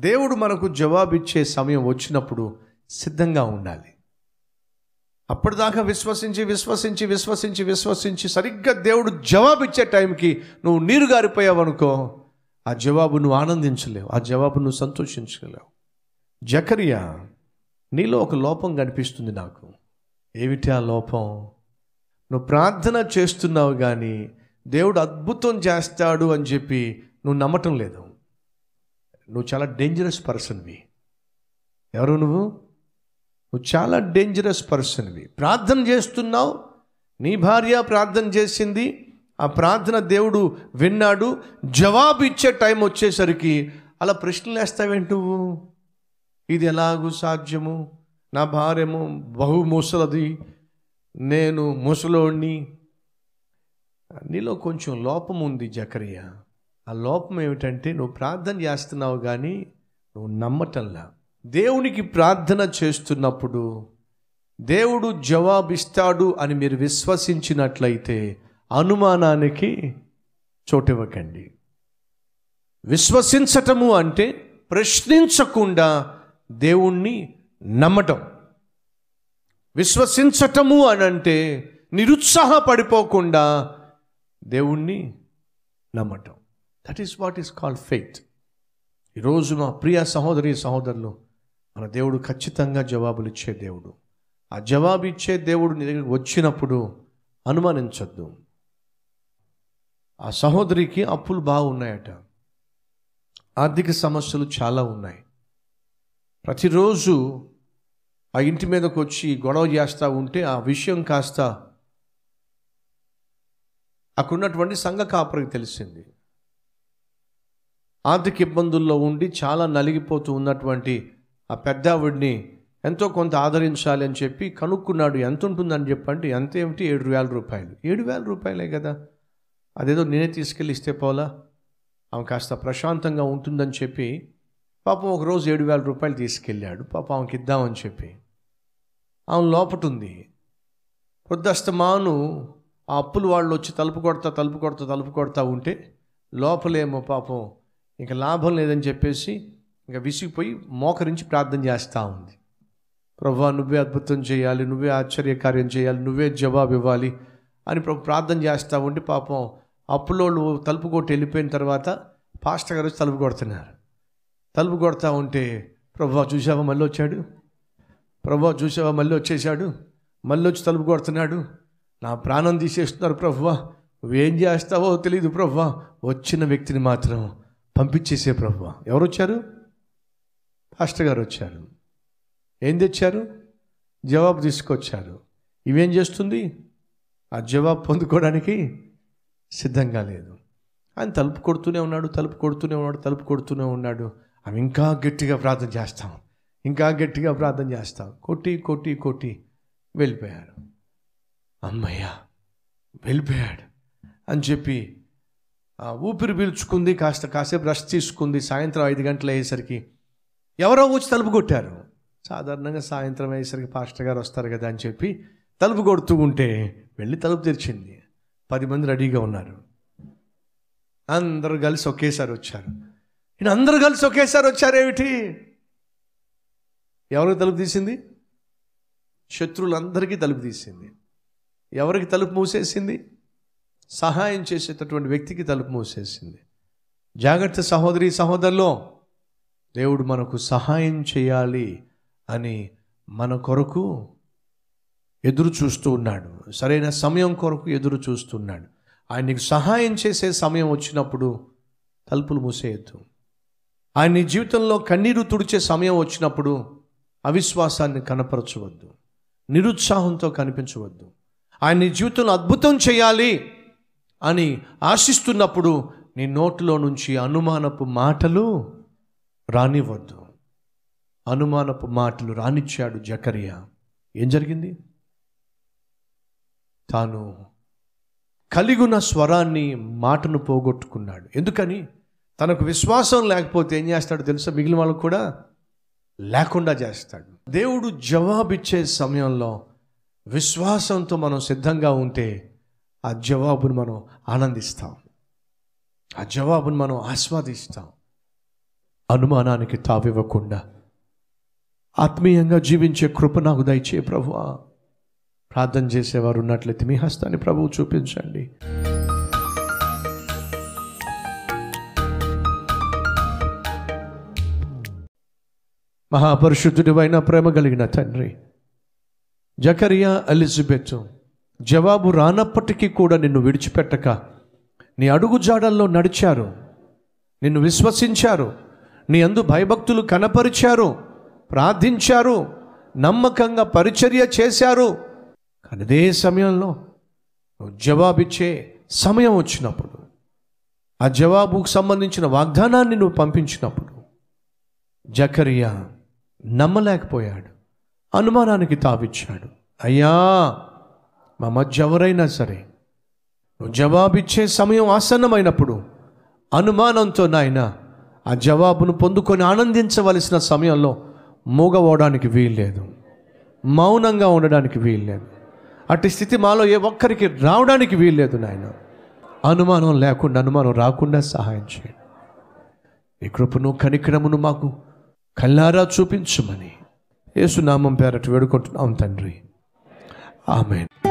దేవుడు మనకు జవాబిచ్చే సమయం వచ్చినప్పుడు సిద్ధంగా ఉండాలి. అప్పటిదాకా విశ్వసించి విశ్వసించి విశ్వసించి విశ్వసించి సరిగ్గా దేవుడు జవాబిచ్చే టైంకి నువ్వు నీరు గారిపోయావు అనుకో ఆ జవాబు నువ్వు ఆనందించలేవు ఆ జవాబు నువ్వు సంతోషించలేవు. జకరియా నీలో ఒక లోపం కనిపిస్తుంది నాకు. ఏమిటి ఆ లోపం? నువ్వు ప్రార్థన చేస్తున్నావు కానీ దేవుడు అద్భుతం చేస్తాడు అని చెప్పి నువ్వు నమ్మటం లేదు. నువ్వు చాలా డేంజరస్ పర్సన్వి ఎవరు నువ్వు? నువ్వు చాలా డేంజరస్ పర్సన్వి ప్రార్థన చేస్తున్నావు నీ భార్య ప్రార్థన చేసింది ఆ ప్రార్థన దేవుడు విన్నాడు జవాబు ఇచ్చే టైం వచ్చేసరికి అలా ప్రశ్నలు వేస్తావేంటి నువ్వు? ఇది ఎలాగూ సాధ్యము? నా భార్యము బహు ముసలది నేను ముసలోడిని. నీలో కొంచెం లోపం ఉంది జకరియా. ఆ లోపం ఏమిటంటే నువ్వు ప్రార్థన చేస్తున్నావు కానీ నువ్వు నమ్మటంలా. దేవునికి ప్రార్థన చేస్తున్నప్పుడు దేవుడు జవాబిస్తాడు అని మీరు విశ్వసించినట్లయితే అనుమానానికి చోటివ్వకండి. విశ్వసించటము అంటే ప్రశ్నించకుండా దేవుణ్ణి నమ్మటం. విశ్వసించటము అని అంటే నిరుత్సాహపడిపోకుండా దేవుణ్ణి నమ్మటం. That is what is called faith ఈరోజు మా ప్రియ సహోదరి సహోదరులు మన దేవుడు ఖచ్చితంగా జవాబులు ఇచ్చే దేవుడు. ఆ జవాబు ఇచ్చే దేవుడు నీ దగ్గరికి వచ్చినప్పుడు అనుమానించద్దు. ఆ సహోదరికి అప్పులు బాగున్నాయట. ఆర్థిక సమస్యలు చాలా ఉన్నాయి. ప్రతిరోజు ఆ ఇంటి మీదకు వచ్చి గొడవ చేస్తూ ఉంటే ఆ విషయం కాస్త అక్కడున్నటువంటి సంఘ కాపరికి తెలిసింది. ఆర్థిక ఇబ్బందుల్లో ఉండి చాలా నలిగిపోతూ ఉన్నటువంటి ఆ పెద్దావిడిని ఎంతో కొంత ఆదరించాలి అని చెప్పి కనుక్కున్నాడు. ఎంత ఉంటుందని చెప్పంటే ఎంత ఏమిటి? ఏడు వేల రూపాయలు. ఏడు వేల రూపాయలే కదా. అదేదో నేనే తీసుకెళ్ళి ఇస్తే పోలా? ఆమె కాస్త ప్రశాంతంగా ఉంటుందని చెప్పి పాపం ఒకరోజు ఏడు వేల రూపాయలు తీసుకెళ్ళాడు. పాపం ఆమెకి ఇద్దామని చెప్పి. ఆమె లోపటుంది. వృద్ధస్తమాను ఆ అప్పులు వాళ్ళు వచ్చి తలుపు కొడతా తలుపు కొడతా తలుపు కొడతా ఉంటే లోపలేమో పాపం ఇంకా లాభం లేదని చెప్పేసి ఇంకా విసిగిపోయి మోకరించి ప్రార్థన చేస్తూ ఉంది. ప్రభా నువ్వే అద్భుతం చేయాలి నువ్వే ఆశ్చర్యకార్యం చేయాలి నువ్వే జవాబు ఇవ్వాలి అని ప్రభు ప్రార్థన చేస్తూ ఉంటే పాపం అప్పులోళ్ళు తలుపు కొట్టి వెళ్ళిపోయిన తర్వాత పాస్టర్ గారు వచ్చి తలుపు కొడుతున్నారు. తలుపు కొడతా ఉంటే ప్రభా చూసావా మళ్ళీ వచ్చాడు. ప్రభా చూసావా మళ్ళీ వచ్చేసాడు మళ్ళీ వచ్చి తలుపు కొడుతున్నాడు. నా ప్రాణం తీసేస్తున్నారు ప్రభువా నువ్వేం చేస్తావో తెలియదు ప్రభువా వచ్చిన వ్యక్తిని మాత్రం పంపించేసే ప్రభు. ఎవరు వచ్చారు పాస్టర్ గారు వచ్చారు ఏం తెచ్చారు? జవాబు తీసుకొచ్చారు. ఇవేం చేస్తుంది? ఆ జవాబు పొందుకోవడానికి సిద్ధంగా లేదు. ఆయన తలుపు కొడుతూనే ఉన్నాడు తలుపు కొడుతూనే ఉన్నాడు తలుపు కొడుతూనే ఉన్నాడు. ఆమె ఇంకా గట్టిగా ప్రార్థన చేస్తాం. ఇంకా గట్టిగా ప్రార్థన చేస్తాం. కొట్టి కొట్టి కొట్టి వెళ్ళిపోయారు అమ్మయ్యా వెళ్ళిపోయాడు అని చెప్పి ఊపిరి పీల్చుకుంది కాస్త కాసేపు రెస్ట్ తీసుకుంది. సాయంత్రం ఐదు గంటలు అయ్యేసరికి ఎవరో వచ్చి తలుపు కొట్టారు. సాధారణంగా సాయంత్రం అయ్యేసరికి పాస్టర్ గారు వస్తారు కదా అని చెప్పి తలుపు కొడుతూ ఉంటే వెళ్ళి తలుపు తెరిచింది. పది మంది రెడీగా ఉన్నారు. అందరూ కలిసి ఒకేసారి వచ్చారు. ఈయన అందరూ కలిసి ఒకేసారి వచ్చారేమిటి? ఎవరికి తలుపు తీసింది? శత్రువులందరికీ తలుపు తీసింది. ఎవరికి తలుపు మూసేసింది? సహాయం చేసేటటువంటి వ్యక్తికి తలుపు మూసేసింది. జాగ్రత్త సహోదరి సహోదరులో దేవుడు మనకు సహాయం చేయాలి అని మన కొరకు ఎదురు చూస్తూ ఉన్నాడు. సరైన సమయం కొరకు ఎదురు చూస్తున్నాడు ఆయన నీకు సహాయం చేసే సమయం వచ్చినప్పుడు తలుపులు మూసేయద్దు. ఆయన నీ జీవితంలో కన్నీరు తుడిచే సమయం వచ్చినప్పుడు అవిశ్వాసాన్ని కనపరచవద్దు. నిరుత్సాహంతో కనిపించవద్దు. ఆయన నీ జీవితంలో అద్భుతం చేయాలి అని ఆశిస్తున్నప్పుడు నీ నోటిలో నుంచి అనుమానపు మాటలు రానివ్వద్దు. అనుమానపు మాటలు రానిచ్చాడు జకరియా. ఏం జరిగింది? తాను కలిగున్న స్వరాన్ని మాటను పోగొట్టుకున్నాడు. ఎందుకని? తనకు విశ్వాసం లేకపోతే ఏం చేస్తాడు తెలుసా? మిగిలిన వాళ్ళకు కూడా లేకుండా చేస్తాడు. దేవుడు జవాబిచ్చే సమయంలో విశ్వాసంతో మనం సిద్ధంగా ఉంటే ఆ జవాబును మనం ఆనందిస్తాం. ఆ జవాబును మనం ఆస్వాదిస్తాం. అనుమానానికి తావివ్వకుండా ఆత్మీయంగా జీవించే కృప నాకు దయచే ప్రభువా. ప్రార్థన చేసేవారు ఉన్నట్లయితే మీ హస్తాన్ని ప్రభువు చూపించండి. మహాపరిశుద్ధుడివైన ప్రేమ కలిగిన తండ్రి జకరియా ఎలిజబెత్ జవాబు రానప్పటికీ కూడా నిన్ను విడిచిపెట్టక. నీ అడుగు జాడల్లో నడిచారు. నిన్ను విశ్వసించారు. నీ అందు భయభక్తులు కనపరిచారు. ప్రార్థించారు. నమ్మకంగా పరిచర్య చేశారు. కానీ అదే సమయంలో జవాబిచ్చే సమయం వచ్చినప్పుడు ఆ జవాబుకు సంబంధించిన వాగ్దానాన్ని నువ్వు పంపించినప్పుడు జకరియా నమ్మలేకపోయాడు. అనుమానానికి తావిచ్చాడు. అయ్యా మా మధ్య ఎవరైనా సరే నువ్వు జవాబిచ్చే సమయం ఆసన్నమైనప్పుడు అనుమానంతో నాయన ఆ జవాబును పొందుకొని ఆనందించవలసిన సమయంలో మూగవడానికి వీల్లేదు. మౌనంగా ఉండడానికి వీల్లేదు. అట్టి స్థితి మాలో ఏ ఒక్కరికి రావడానికి వీల్లేదు నాయన. అనుమానం లేకుండా అనుమానం రాకుండా సహాయం చేయండి. ఈ కృపను కనికరమును మాకు కల్లారా చూపించుమని యేసునామం పేరటి వేడుకుంటున్నాం తండ్రి. ఆమెన్.